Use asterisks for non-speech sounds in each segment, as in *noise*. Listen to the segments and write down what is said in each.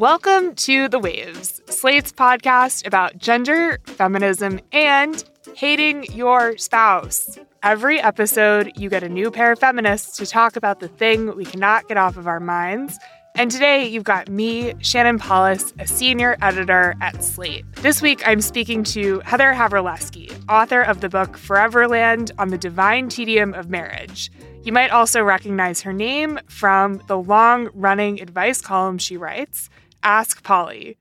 Welcome to The Waves, Slate's podcast about gender, feminism, and hating your spouse. Every episode, you get a new pair of feminists to talk about the thing we cannot get off of our minds. And today, you've got me, Shannon Palus, a senior editor at Slate. This week, I'm speaking to Heather Havrilesky, author of the book Foreverland on the Divine Tedium of Marriage. You might also recognize her name from the long running advice column she writes, Ask Polly.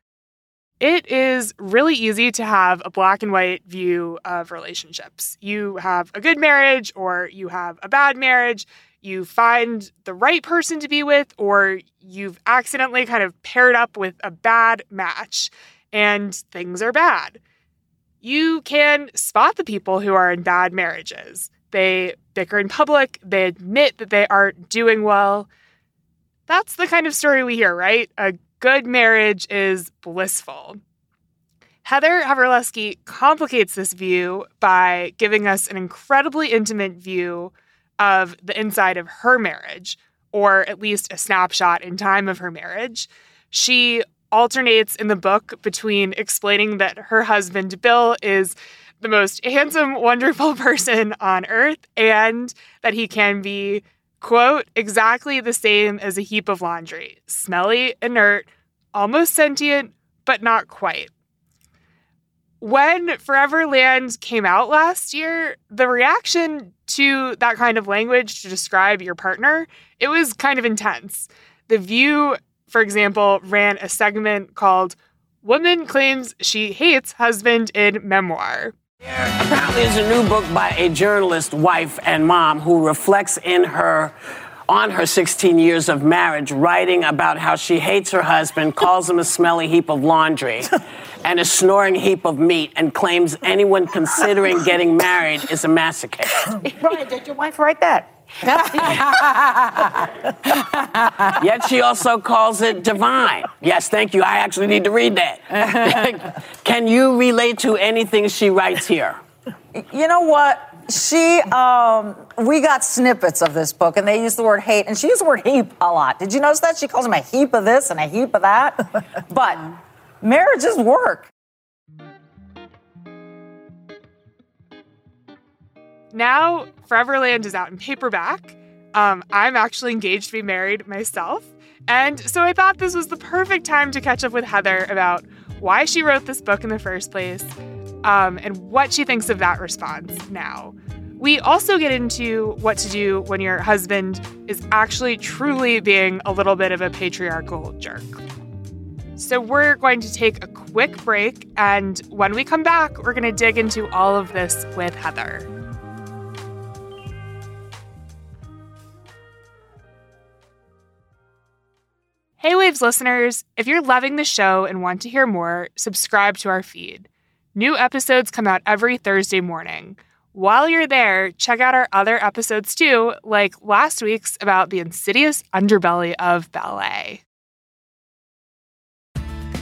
It is really easy to have a black and white view of relationships. You have a good marriage or you have a bad marriage. You find the right person to be with, or you've accidentally kind of paired up with a bad match and things are bad. You can spot the people who are in bad marriages. They bicker in public, they admit that they aren't doing well. That's the kind of story we hear, right? A good marriage is blissful. Heather Havrilesky complicates this view by giving us an incredibly intimate view of the inside of her marriage, or at least a snapshot in time of her marriage. She alternates in the book between explaining that her husband, Bill, is the most handsome, wonderful *laughs* person on earth and that he can be, quote, exactly the same as a heap of laundry smelly, inert, almost sentient, but not quite. When Foreverland came out last year, the reaction to that kind of language to describe your partner, it was kind of intense. The View, for example, ran a segment called Woman Claims She Hates Husband in Memoir. Apparently, there's a new book by a journalist, wife, and mom who reflects in her on her 16 years of marriage, writing about how she hates her husband, calls him a smelly heap of laundry *laughs* and a snoring heap of meat, and claims anyone considering getting married is a masochist. Brian, did your wife write that? *laughs* Yet she also calls it divine. Yes, thank you. I actually need to read that. *laughs* Can you relate to anything she writes here? You know what? She, um, we got snippets of this book, and they use the word hate, and she used the word heap a lot. Did you notice that? She calls him a heap of this and a heap of that. but marriages work. Now, Foreverland is out in paperback. Um, I'm actually engaged to be married myself. And so I thought this was the perfect time to catch up with Heather about why she wrote this book in the first place um, and what she thinks of that response now. We also get into what to do when your husband is actually truly being a little bit of a patriarchal jerk. So, we're going to take a quick break, and when we come back, we're going to dig into all of this with Heather. Waves listeners, if you're loving the show and want to hear more, subscribe to our feed. New episodes come out every Thursday morning. While you're there, check out our other episodes too, like last week's about the insidious underbelly of ballet.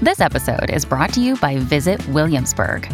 This episode is brought to you by Visit Williamsburg.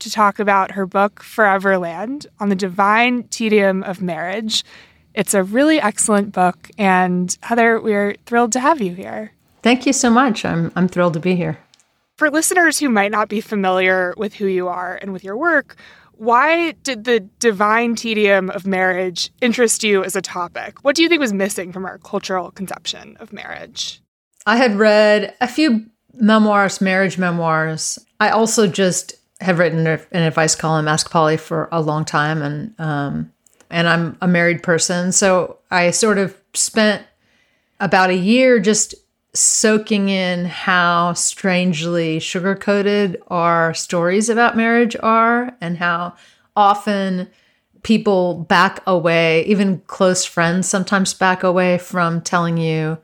to talk about her book Foreverland on the divine tedium of marriage. It's a really excellent book, and Heather, we're thrilled to have you here. Thank you so much. I'm I'm thrilled to be here. For listeners who might not be familiar with who you are and with your work, why did the divine tedium of marriage interest you as a topic? What do you think was missing from our cultural conception of marriage? I had read a few memoirs, marriage memoirs. I also just have written an advice column, Ask Polly, for a long time, and um, and I'm a married person, so I sort of spent about a year just soaking in how strangely sugar coated our stories about marriage are, and how often people back away, even close friends sometimes back away from telling you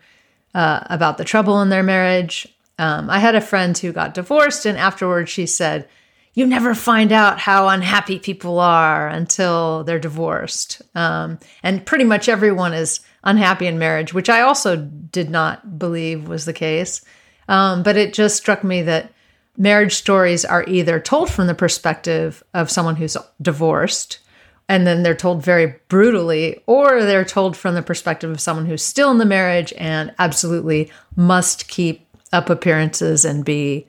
uh, about the trouble in their marriage. Um, I had a friend who got divorced, and afterwards she said, you never find out how unhappy people are until they're divorced. Um, and pretty much everyone is unhappy in marriage, which I also did not believe was the case. Um, but it just struck me that marriage stories are either told from the perspective of someone who's divorced, and then they're told very brutally, or they're told from the perspective of someone who's still in the marriage and absolutely must keep up appearances and be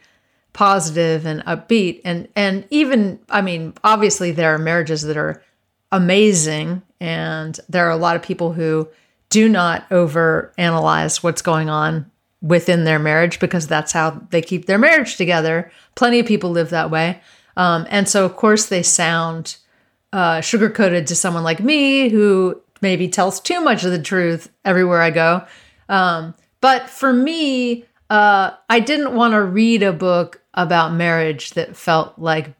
positive and upbeat and and even I mean obviously there are marriages that are amazing and there are a lot of people who do not over analyze what's going on within their marriage because that's how they keep their marriage together. Plenty of people live that way. Um, and so, of course, they sound uh, sugar coated to someone like me who maybe tells too much of the truth everywhere I go. Um, but for me, uh, I didn't want to read a book about marriage that felt like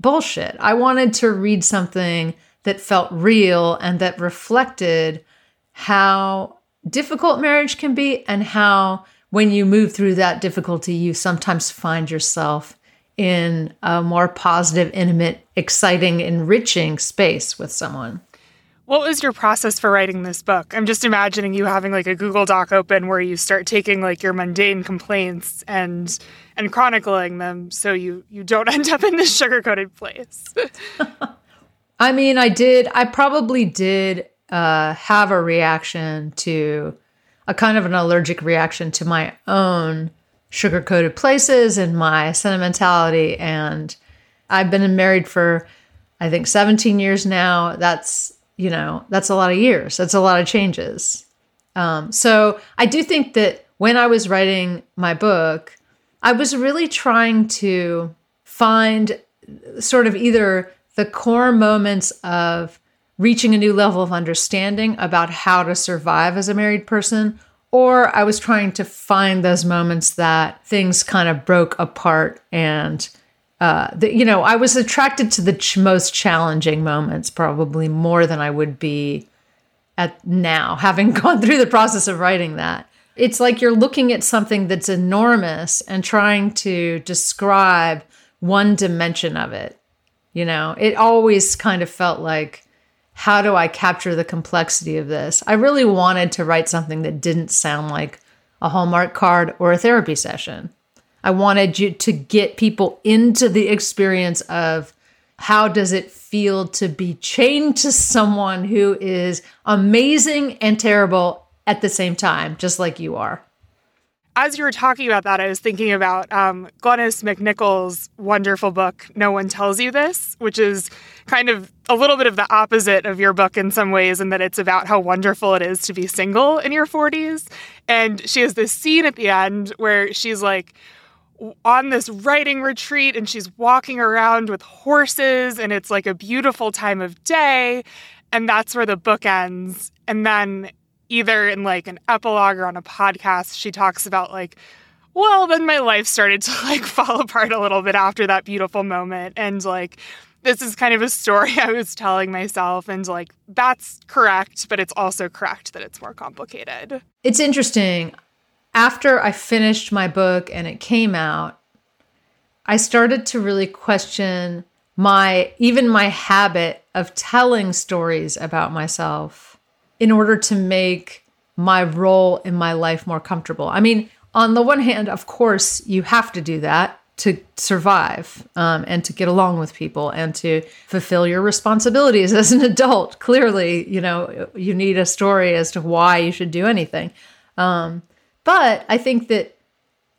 bullshit. I wanted to read something that felt real and that reflected how difficult marriage can be and how when you move through that difficulty you sometimes find yourself in a more positive intimate exciting enriching space with someone what was your process for writing this book? I'm just imagining you having like a Google Doc open where you start taking like your mundane complaints and and chronicling them so you you don't *laughs* end up in this sugar-coated place. *laughs* I mean, I did I probably did uh, have a reaction to a kind of an allergic reaction to my own sugar-coated places and my sentimentality and I've been married for I think 17 years now. That's you know, that's a lot of years. That's a lot of changes. Um, so I do think that when I was writing my book, I was really trying to find sort of either the core moments of reaching a new level of understanding about how to survive as a married person, or I was trying to find those moments that things kind of broke apart and uh, the, you know, I was attracted to the ch- most challenging moments probably more than I would be at now, *laughs* having gone through the process of writing that. It's like you're looking at something that's enormous and trying to describe one dimension of it. You know, it always kind of felt like, how do I capture the complexity of this? I really wanted to write something that didn't sound like a Hallmark card or a therapy session. I wanted you to get people into the experience of how does it feel to be chained to someone who is amazing and terrible at the same time, just like you are. As you were talking about that, I was thinking about um, Glynnis MacNicol's wonderful book, No One Tells You This, which is kind of a little bit of the opposite of your book in some ways, in that it's about how wonderful it is to be single in your 40s. And she has this scene at the end where she's like, on this writing retreat and she's walking around with horses and it's like a beautiful time of day and that's where the book ends. And then either in like an epilogue or on a podcast she talks about like well then my life started to *laughs* like fall apart a little bit after that beautiful moment. And like this is kind of a story *laughs* I was telling myself, and like, that's correct, but it's also correct that it's more complicated. It's interesting after I finished my book and it came out, I started to really question my even my habit of telling stories about myself in order to make my role in my life more comfortable. I mean, on the one hand, of course, you have to do that to survive um, and to get along with people and to fulfill your responsibilities *laughs* as an adult. Clearly, you know, you need a story as to why you should do anything. Um, but I think that,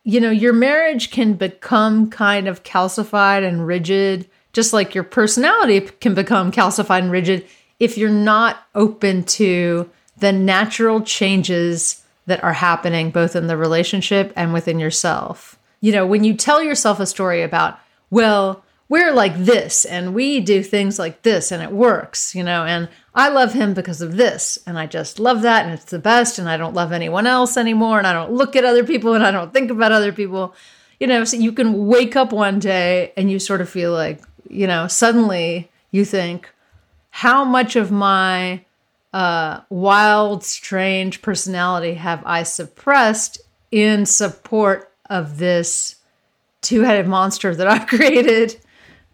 you know, your marriage can become kind of calcified and rigid, just like your personality can become calcified and rigid if you're not open to the natural changes that are happening both in the relationship and within yourself. You know, when you tell yourself a story about, well, we're like this and we do things like this and it works, you know, and I love him because of this and I just love that and it's the best and I don't love anyone else anymore and I don't look at other people and I don't think about other people. You know, so you can wake up one day and you sort of feel like, you know, suddenly you think, how much of my uh, wild, strange personality have I suppressed in support of this two headed monster that I've *laughs* created?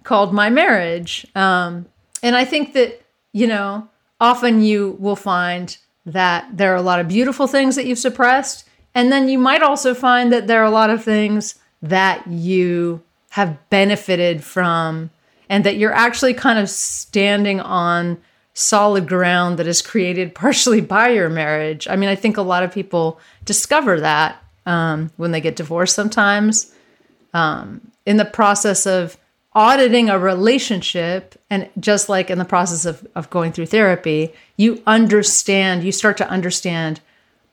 called My Marriage. Um, and I think that, you know, often you will find that there are a lot of beautiful things that you've suppressed. And then you might also find that there are a lot of things that you have benefited from and that you're actually kind of standing on solid ground that is created *laughs* partially by your marriage. I mean, I think a lot of people discover that um, when they get divorced sometimes. Um, in the process of auditing a relationship, and just like in the process of, of going through therapy, you understand, you start to understand,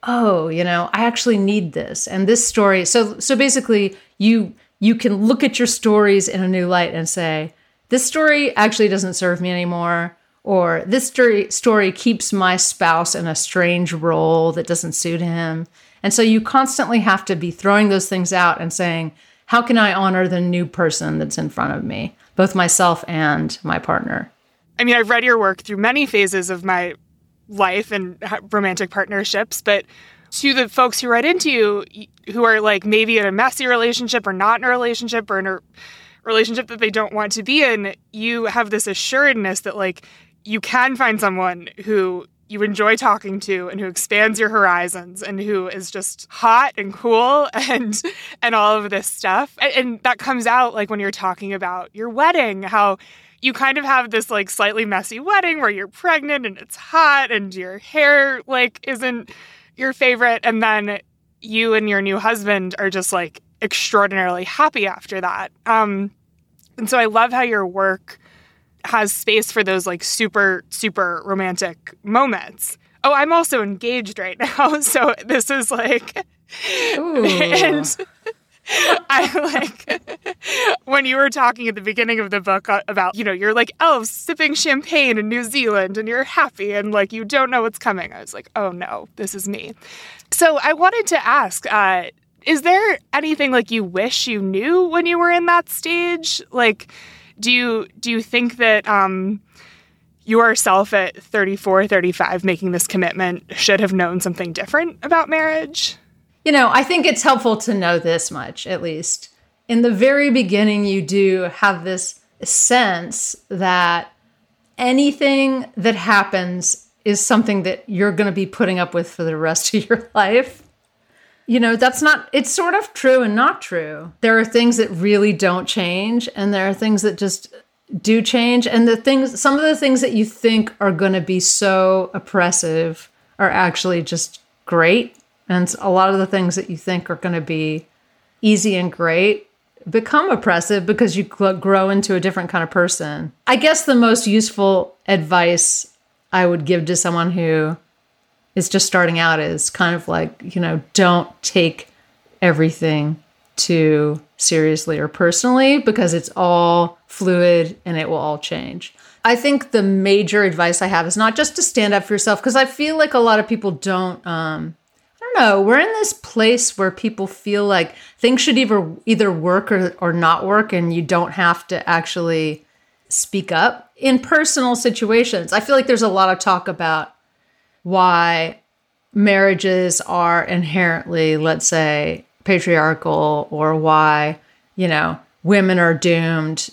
oh, you know, I actually need this. And this story, so so basically you you can look at your stories in a new light and say, this story actually doesn't serve me anymore or this story, story keeps my spouse in a strange role that doesn't suit him. And so you constantly have to be throwing those things out and saying, how can I honor the new person that's in front of me, both myself and my partner? I mean, I've read your work through many phases of my life and romantic partnerships, but to the folks who write into you who are like maybe in a messy relationship or not in a relationship or in a relationship that they don't want to be in, you have this assuredness that like you can find someone who you enjoy talking to and who expands your horizons and who is just hot and cool *laughs* and and all of this stuff. And, and, that comes out like when you're talking about your wedding how you kind of have this like slightly messy wedding where you're pregnant and it's hot and your hair like isn't your favorite. And then you and your new husband are just like extraordinarily happy after that. Um and so i love how your work has space for those like super super romantic moments. Oh, I'm also engaged right *laughs* now, so this is like *laughs* and I like when you were talking at the beginning of the book uh, about, you know, you're like elves sipping champagne in New Zealand and you're happy and like you don't know what's coming. I was like, oh no, this is me. So I wanted to ask, uh, is there anything like you wish you knew when you were in that stage? Like, do you do you think that um, yourself at 34, 35 making this commitment should have known something different about marriage? You know, I think it's helpful to know this much at least. In the very beginning, you do have this sense that anything that happens is something that you're going to be putting up with for the rest *laughs* of your life you know, that's not, it's sort of true and not true. There are things that really don't change, and there are things that just do change. And the things, some of the things that you think are going to be so oppressive are actually just great. And a lot of the things that you think are going to be easy and great become oppressive because you grow into a different kind of person. I guess the most useful advice I would give to someone who is just starting out is kind of like, you know, don't take everything too seriously or personally because it's all fluid and it will all change. I think the major advice I have is not just to stand up for yourself because I feel like a lot of people don't um I don't know, we're in this place where people feel like things should either either work or, or not work and you don't have to actually speak up in personal situations. I feel like there's a lot of talk about why marriages are inherently, let's say, patriarchal or why, you know, women are doomed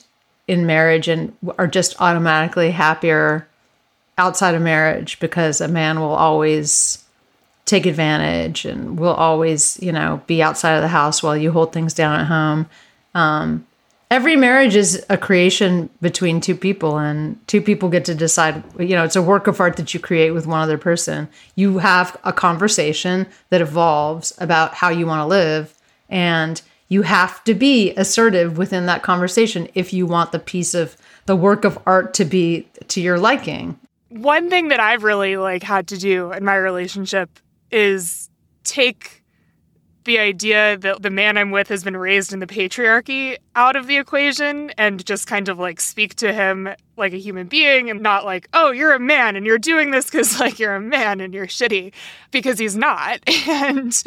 in marriage and are just automatically happier outside of marriage because a man will always take advantage and will always, you know, be outside of the house while you hold things down at home. Um, every marriage is a creation between two people and two people get to decide you know it's a work of art that you create with one other person. You have a conversation that evolves about how you want to live and you have to be assertive within that conversation if you want the piece of the work of art to be to your liking. One thing that i've really like had to do in my relationship is take the idea that the man I'm with has been raised in the patriarchy out of the equation and just kind of like speak to him like a human being and not like, oh, you're a man and you're doing this because *laughs* like you're a man and you're shitty because he's not. *laughs* And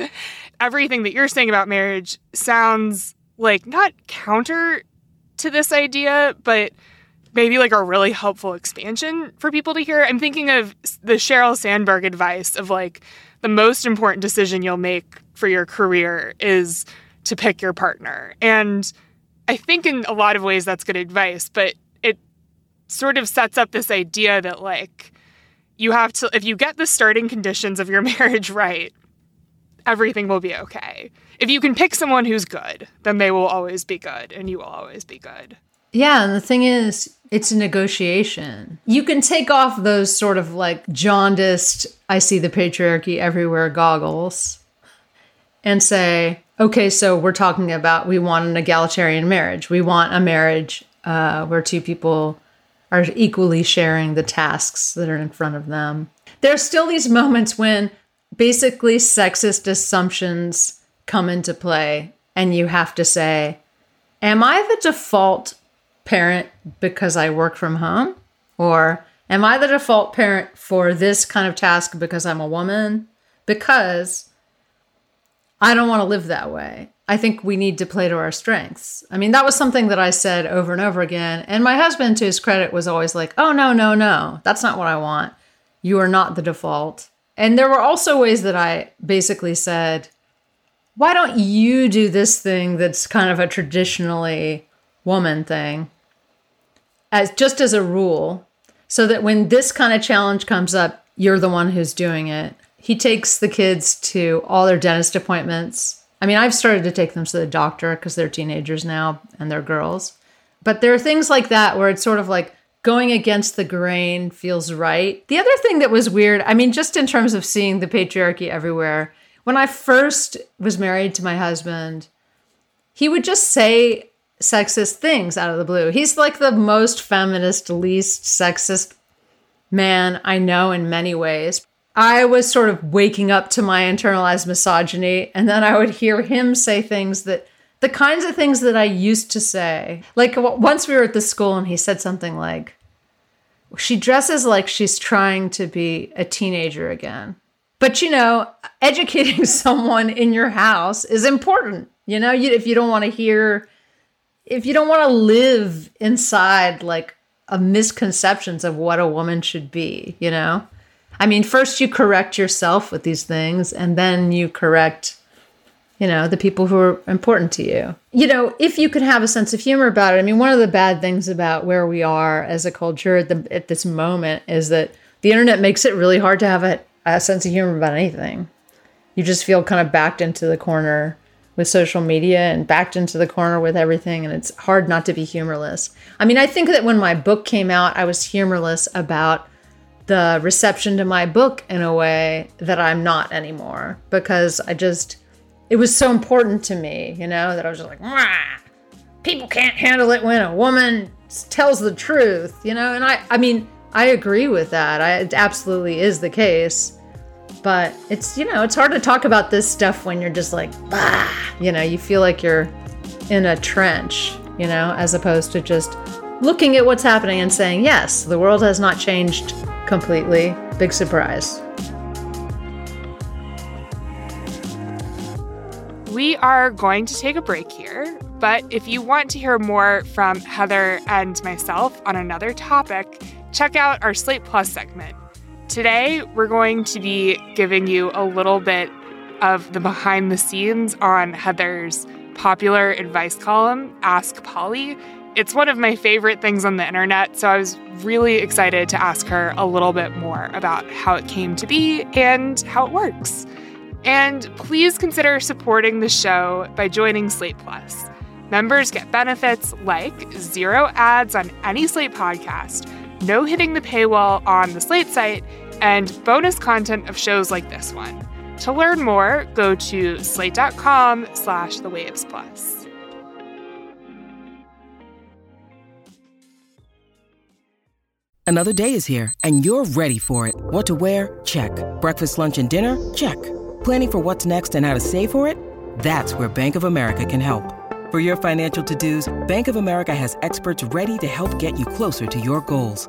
everything that you're saying about marriage sounds like not counter to this idea, but maybe like a really helpful expansion for people to hear. I'm thinking of the Sheryl Sandberg advice of like the most important decision you'll make for your career is to pick your partner. And I think in a lot of ways that's good advice, but it sort of sets up this idea that, like, you have to, if you get the starting conditions of your *laughs* marriage right, everything will be okay. If you can pick someone who's good, then they will always be good and you will always be good. Yeah, and the thing is, it's a negotiation. You can take off those sort of like jaundiced, I see the patriarchy everywhere goggles and say, okay, so we're talking about we want an egalitarian marriage. We want a marriage uh, where two people are equally sharing the tasks that are in front of them. There are still these moments when basically sexist assumptions come into play, and you have to say, Am I the default parent because I work from home? Or am I the default parent for this kind of task because I'm a woman? Because I don't want to live that way. I think we need to play to our strengths. I mean, that was something that I said over and over again. And my husband, to his credit, was always like, oh, no, no, no, that's not what I want. You are not the default. And there were also ways that I basically said, why don't you do this thing that's kind of a traditionally woman thing as just as a rule so that when this kind of challenge comes up you're the one who's doing it. He takes the kids to all their dentist appointments. I mean i've started to take them to the doctor because they're teenagers now and they're girls. But there are things like that where it's sort of like going against the grain feels right. The other thing that was weird i mean just in terms of seeing the patriarchy everywhere when I first was married to my husband, he would just say sexist things out of the blue. He's like the most feminist, least sexist man I know in many ways. I was sort of waking up to my internalized misogyny, and then I would hear him say things that the kinds of things that I used to say. Like once we were at the school, and he said something like, She dresses like she's trying to be a teenager again. But you know, educating *laughs* someone in your house is important. You know, if you don't want to hear, if you don't want to live inside like a misconceptions of what a woman should be, you know? I mean, first you correct yourself with these things and then you correct you know, the people who are important to you. You know, if you could have a sense of humor about it. I mean, one of the bad things about where we are as a culture at, the, at this moment is that the internet makes it really hard to have a a sense of humor about anything. You just feel kind of backed into the corner with social media and backed into the corner with everything. And it's hard not to be humorless. I mean, I think that when my book came out, I was humorless about the reception to my book in a way that I'm not anymore because I just, it was so important to me, you know, that I was just like, people can't handle it when a woman tells the truth, you know? And I, I mean, I agree with that. I, it absolutely is the case. But it's, you know, it's hard to talk about this stuff when you're just like, bah, you know, you feel like you're in a trench, you know, as opposed to just looking at what's happening and saying, yes, the world has not changed completely. Big surprise. We are going to take a break here, but if you want to hear more from Heather and myself on another topic, check out our Slate Plus segment. Today, we're going to be giving you a little bit of the behind the scenes on Heather's popular advice column, Ask Polly. It's one of my favorite things on the internet, so I was really excited to ask her a little bit more about how it came to be and how it works. And please consider supporting the show by joining Slate Plus. Members get benefits like zero ads on any Slate podcast no hitting the paywall on the Slate site, and bonus content of shows like this one. To learn more, go to slate.com slash the waves plus. Another day is here, and you're ready for it. What to wear? Check. Breakfast, lunch, and dinner? Check. Planning for what's next and how to save for it? That's where Bank of America can help. For your financial to-dos, Bank of America has experts ready to help get you closer to your goals.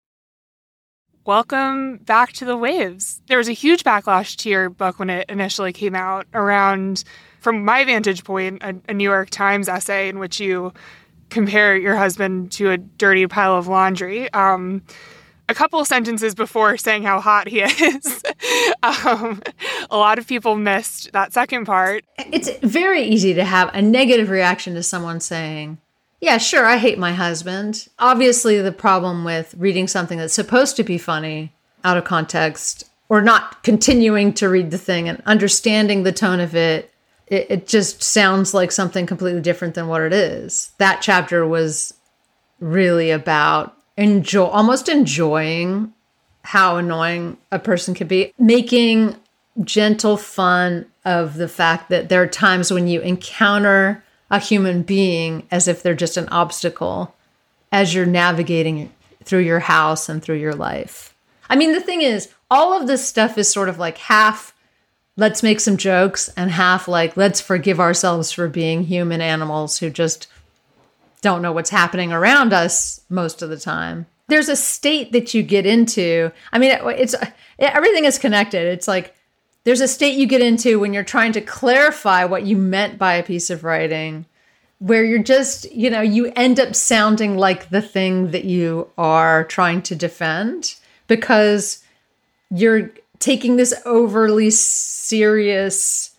Welcome back to the waves. There was a huge backlash to your book when it initially came out around, from my vantage point, a, a New York Times essay in which you compare your husband to a dirty pile of laundry. Um, a couple sentences before saying how hot he *laughs* is. um, a lot of people missed that second part. It's very easy to have a negative reaction to someone saying, yeah, sure, I hate my husband. Obviously, the problem with reading something that's supposed to be funny out of context or not continuing to read the thing and understanding the tone of it, it, it just sounds like something completely different than what it is. That chapter was really about enjoy almost enjoying how annoying a person could be, making gentle fun of the fact that there are times when you encounter a human being as if they're just an obstacle as you're navigating through your house and through your life. I mean, the thing is, all of this stuff is sort of like half let's make some jokes and half like let's forgive ourselves for being human animals who just don't know what's happening around us most of the time. There's a state that you get into. I mean, it's everything is connected. It's like there's a state you get into when you're trying to clarify what you meant by a piece of writing where you're just, you know, you end up sounding like the thing that you are trying to defend because you're taking this overly serious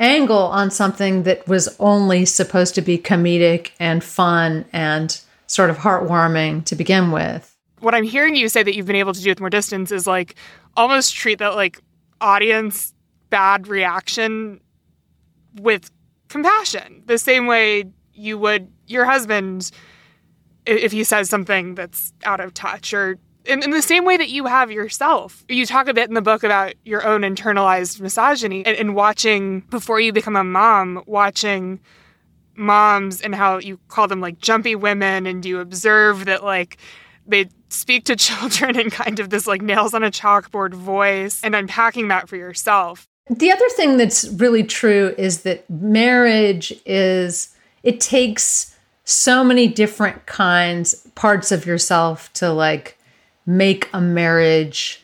angle on something that was only supposed to be comedic and fun and sort of heartwarming to begin with. What I'm hearing you say that you've been able to do with more distance is like almost treat that like audience bad reaction with compassion, the same way you would your husband if he says something that's out of touch or in, in, the same way that you have yourself. You talk a bit in the book about your own internalized misogyny and, and watching before you become a mom, watching moms and how you call them like jumpy women and you observe that like they speak to *laughs* children in kind of this like nails on a chalkboard voice and unpacking that for yourself. The other thing that's really true is that marriage is, it takes so many different kinds, parts of yourself to like make a marriage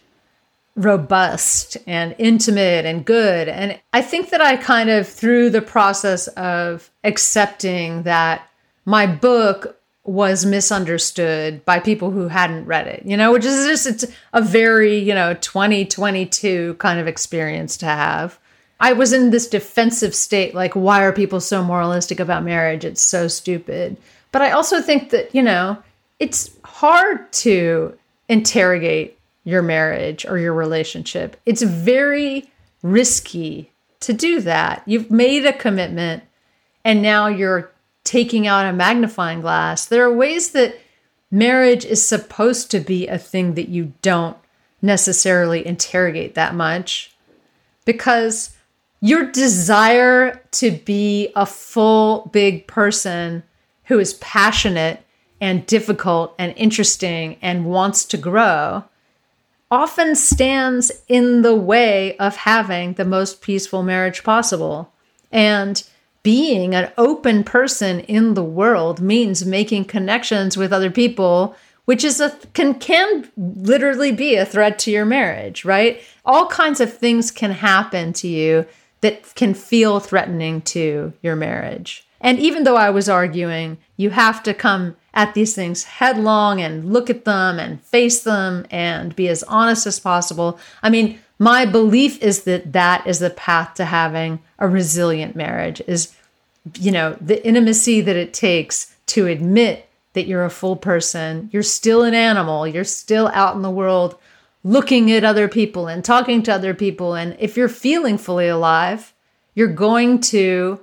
robust and intimate and good. And I think that I kind of, through the process of accepting that my book was misunderstood by people who hadn't read it, you know, which is just it's a very, you know, 2022 kind of experience to have. I was in this defensive state like why are people so moralistic about marriage? It's so stupid. But I also think that, you know, it's hard to interrogate your marriage or your relationship. It's very risky to do that. You've made a commitment and now you're taking out a magnifying glass. There are ways that marriage is supposed to be a thing that you don't necessarily interrogate that much because your desire to be a full big person who is passionate and difficult and interesting and wants to grow often stands in the way of having the most peaceful marriage possible. And being an open person in the world means making connections with other people which is a can can literally be a threat to your marriage right all kinds of things can happen to you that can feel threatening to your marriage And even though I was arguing, you have to come at these things headlong and look at them and face them and be as honest as possible. I mean, my belief is that that is the path to having a resilient marriage is you know, the intimacy that it takes to admit that you're a full person, you're still an animal, you're still out in the world looking at other people and talking to other people and if you're feeling fully alive, you're going to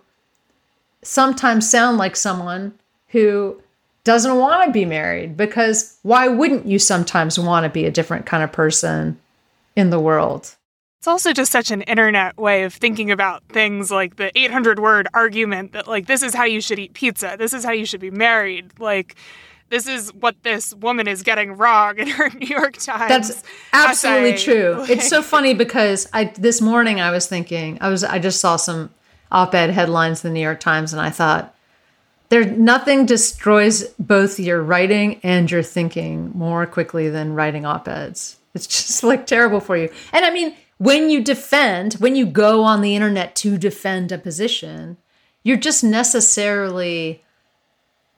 sometimes sound like someone who doesn't want to be married because why wouldn't you sometimes want to be a different kind of person in the world? It's also just such an internet way of thinking about things like the 800 word argument that, like, this is how you should eat pizza. This is how you should be married. Like, this is what this woman is getting wrong in her *laughs* New York Times. That's absolutely essay. true. Like, *laughs* it's so funny because I this morning I was thinking I was I just saw some op-ed headlines in the New York Times and I thought there nothing destroys both your writing and your thinking more quickly than writing op-eds. It's *laughs* just like terrible for you. And I mean, when you defend, when you go on the internet to defend a position, you're just necessarily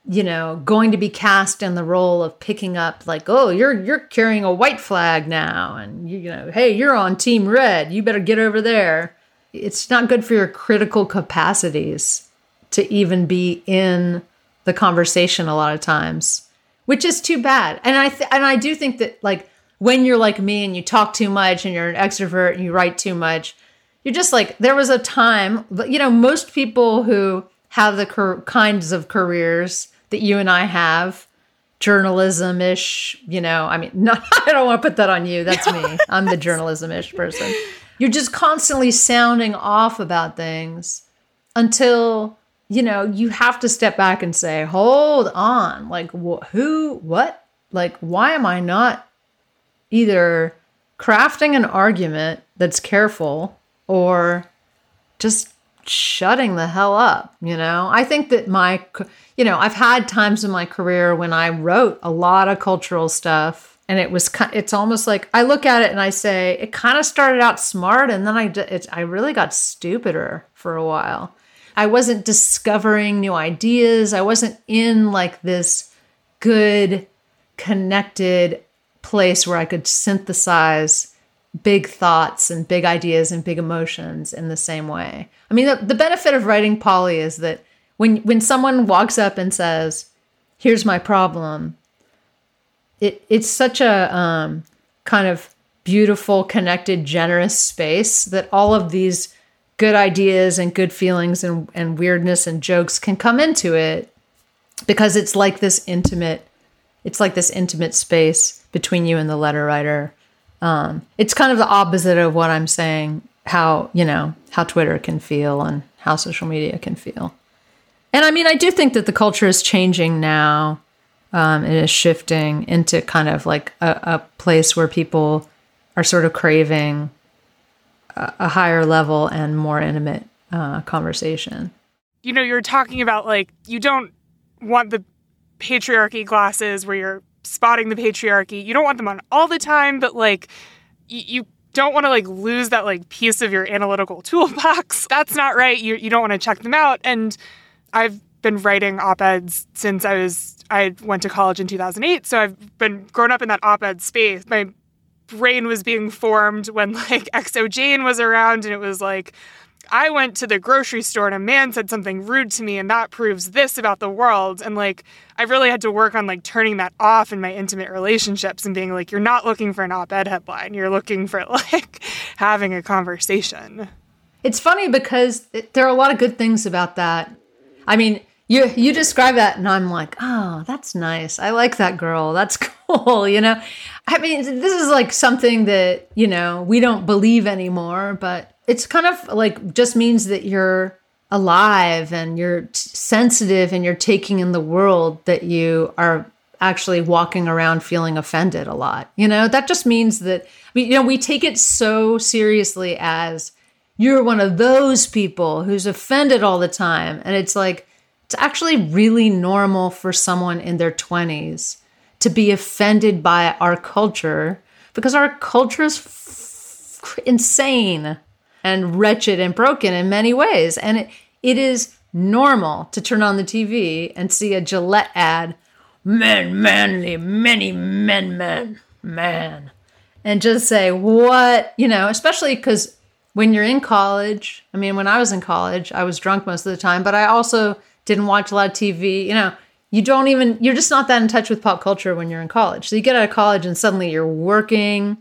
you know going to be cast in the role of picking up like oh you're you're carrying a white flag now and you, you know hey you're on team red you better get over there. It's not good for your critical capacities to even be in the conversation a lot of times which is too bad. And i th- and i do think that like when you're like me and you talk too much and you're an extrovert and you write too much, you're just like, there was a time, but you know, most people who have the kinds of careers that you and I have, journalism ish, you know, I mean, *laughs* not, I don't want to put that on you. That's me. *laughs* I'm the journalism ish person. You're just constantly sounding off about things until, you know, you have to step back and say, hold on. Like, wh- who, what? Like, why am I not either crafting an argument that's careful or just shutting the hell up, you know? I think that my, you know, I've had times in my career when I wrote a lot of cultural stuff and it was, it's almost like I look at it and I say, it kind of started out smart and then I, it, I really got stupider for a while. I wasn't discovering new ideas. I wasn't in like this good, connected place where I could synthesize big thoughts and big ideas and big emotions in the same way. I mean, the, the benefit of writing Polly is that when when someone walks up and says, "Here's my problem," it it's such a um, kind of beautiful, connected, generous space that all of these good ideas and good feelings and, and weirdness and jokes can come into it because it's like this intimate it's like this intimate space between you and the letter writer. Um, it's kind of the opposite of what I'm saying. How you know how Twitter can feel and how social media can feel. And I mean, I do think that the culture is changing now. Um, it is shifting into kind of like a, a place where people are sort of craving a, a higher level and more intimate uh, conversation. You know, you're talking about like you don't want the patriarchy glasses where you're spotting the patriarchy. You don't want them on all the time, but like you, you don't want to like lose that like piece of your analytical toolbox. *laughs* That's not right. You you don't want to check them out. And I've been writing op-eds since I was I went to college in 2008, so I've been grown up in that op-ed space. My brain was being formed when like *laughs* XO Jane was around and it was like I went to the grocery store and a man said something rude to me and that proves this about the world and like I really had to work on like turning that off in my intimate relationships and being like you're not looking for an op-ed headline you're looking for *laughs* like having a conversation. It's funny because there are a lot of good things about that. I mean, you you describe that and I'm like, "Oh, that's nice. I like that girl. That's *laughs* cool." You know. I mean, this is like something that, you know, we don't believe anymore, but it's kind of like just means that you're alive and you're t- sensitive and you're taking in the world that you are actually walking around feeling offended a lot. You know, that just means that I mean, you know, we take it so seriously as you're one of those people who's offended all the time and it's like it's actually really normal for someone in their 20s to be offended by our culture because our culture is f- insane and wretched and broken in many ways. And it, it is normal to turn on the TV and see a Gillette ad, men, manly, many men, men, man, and just say, what, you know, especially because when you're in college, I mean, when I was in college, I was drunk most of the time, but I also didn't watch a lot of TV, you know. You don't even, you're just not that in touch with pop culture when you're in college. So you get out of college and suddenly you're working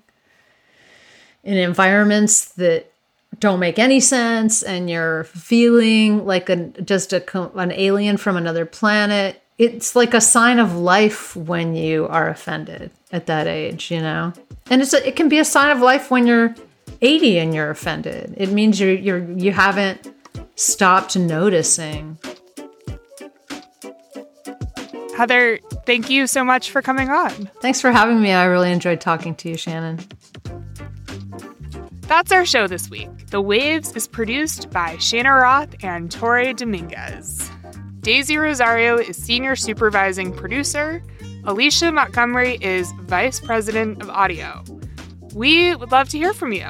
in environments that don't make any sense and you're feeling like a just a an alien from another planet it's like a sign of life when you are offended at that age you know and it's a, it can be a sign of life when you're 80 and you're offended it means you're you're you haven't stopped noticing Heather, thank you so much for coming on. Thanks for having me. I really enjoyed talking to you, Shannon. That's our show this week. The Waves is produced by Shayna Roth and Torre Dominguez. Daisy Rosario is senior supervising producer. Alicia Montgomery is vice president of audio. We would love to hear from you.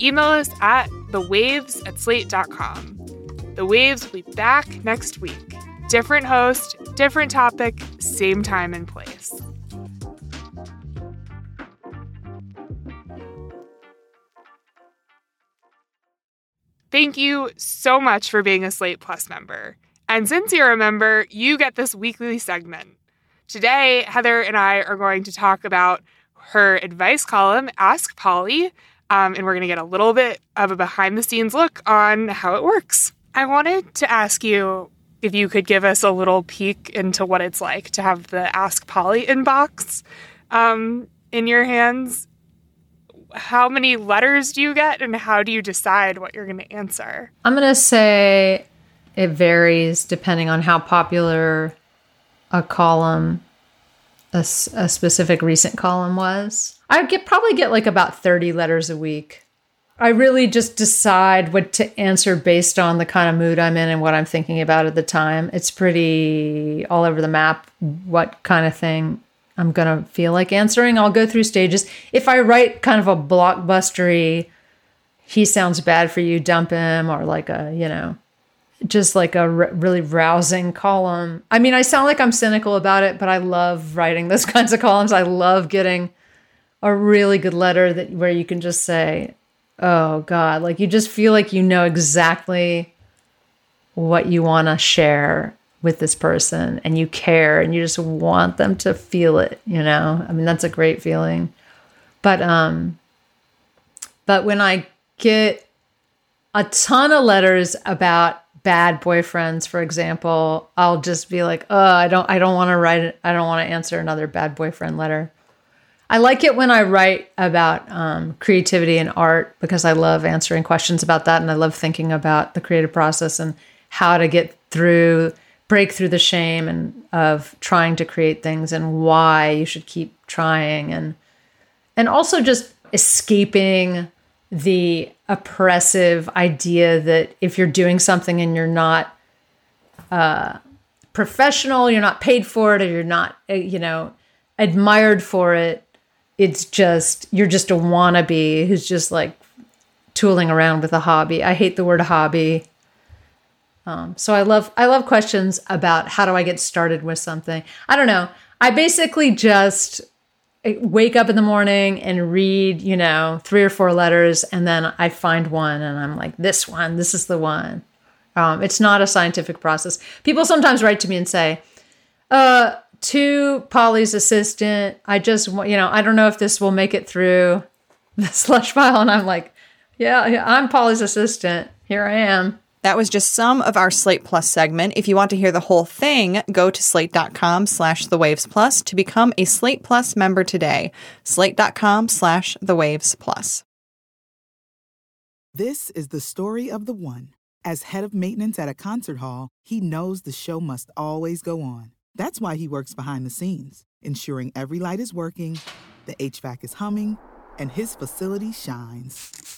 Email us at thewaves at slate.com. The Waves will be back next week. Different host, different topic, same time and place. Thank you so much for being a Slate Plus member. And since you're a member, you get this weekly segment. Today, Heather and I are going to talk about her advice column, Ask Polly, um, and we're going to get a little bit of a behind the scenes look on how it works. I wanted to ask you if you could give us a little peek into what it's like to have the Ask Polly inbox um, in your hands how many letters do you get and how do you decide what you're going to answer? I'm going to say it varies depending on how popular a column, a, a specific recent column was. I get probably get like about 30 letters a week. I really just decide what to answer based on the kind of mood I'm in and what I'm thinking about at the time. It's pretty all over the map what kind of thing I'm going to feel like answering. I'll go through stages. If I write kind of a blockbustery, he sounds bad for you, dump him, or like a, you know, just like a r- really rousing column. I mean, I sound like I'm cynical about it, but I love writing those *laughs* kinds of columns. I love getting a really good letter that where you can just say, "Oh God," like you just feel like you know exactly what you want to share with this person and you care and you just want them to feel it, you know? I mean, that's a great feeling. But um but when I get a ton of letters about bad boyfriends, for example, I'll just be like, "Oh, I don't I don't want to write it. I don't want to answer another bad boyfriend letter." I like it when I write about um, creativity and art because I love answering questions about that and I love thinking about the creative process and how to get through break through the shame and of trying to create things and why you should keep trying and and also just escaping the oppressive idea that if you're doing something and you're not uh, professional, you're not paid for it, or you're not, uh, you know, admired for it, it's just you're just a wannabe who's just like tooling around with a hobby. I hate the word hobby. Um, so I love I love questions about how do I get started with something. I don't know. I basically just eh, wake up in the morning and read, you know, three or four letters, and then I find one, and I'm like, this one, this is the one. Um, it's not a scientific process. People sometimes write to me and say, uh, to Polly's assistant, I just, you know, I don't know if this will make it through *laughs* the slush pile. And I'm like, yeah, I'm Polly's assistant. Here I am. That was just some of our Slate Plus segment. If you want to hear the whole thing, go to slate.com slash the waves plus to become a Slate Plus member today. Slate.com slash the waves plus. This is the story of the one. As head of maintenance at a concert hall, he knows the show must always go on. That's why he works behind the scenes, ensuring every light is working, the HVAC is humming, and his facility shines.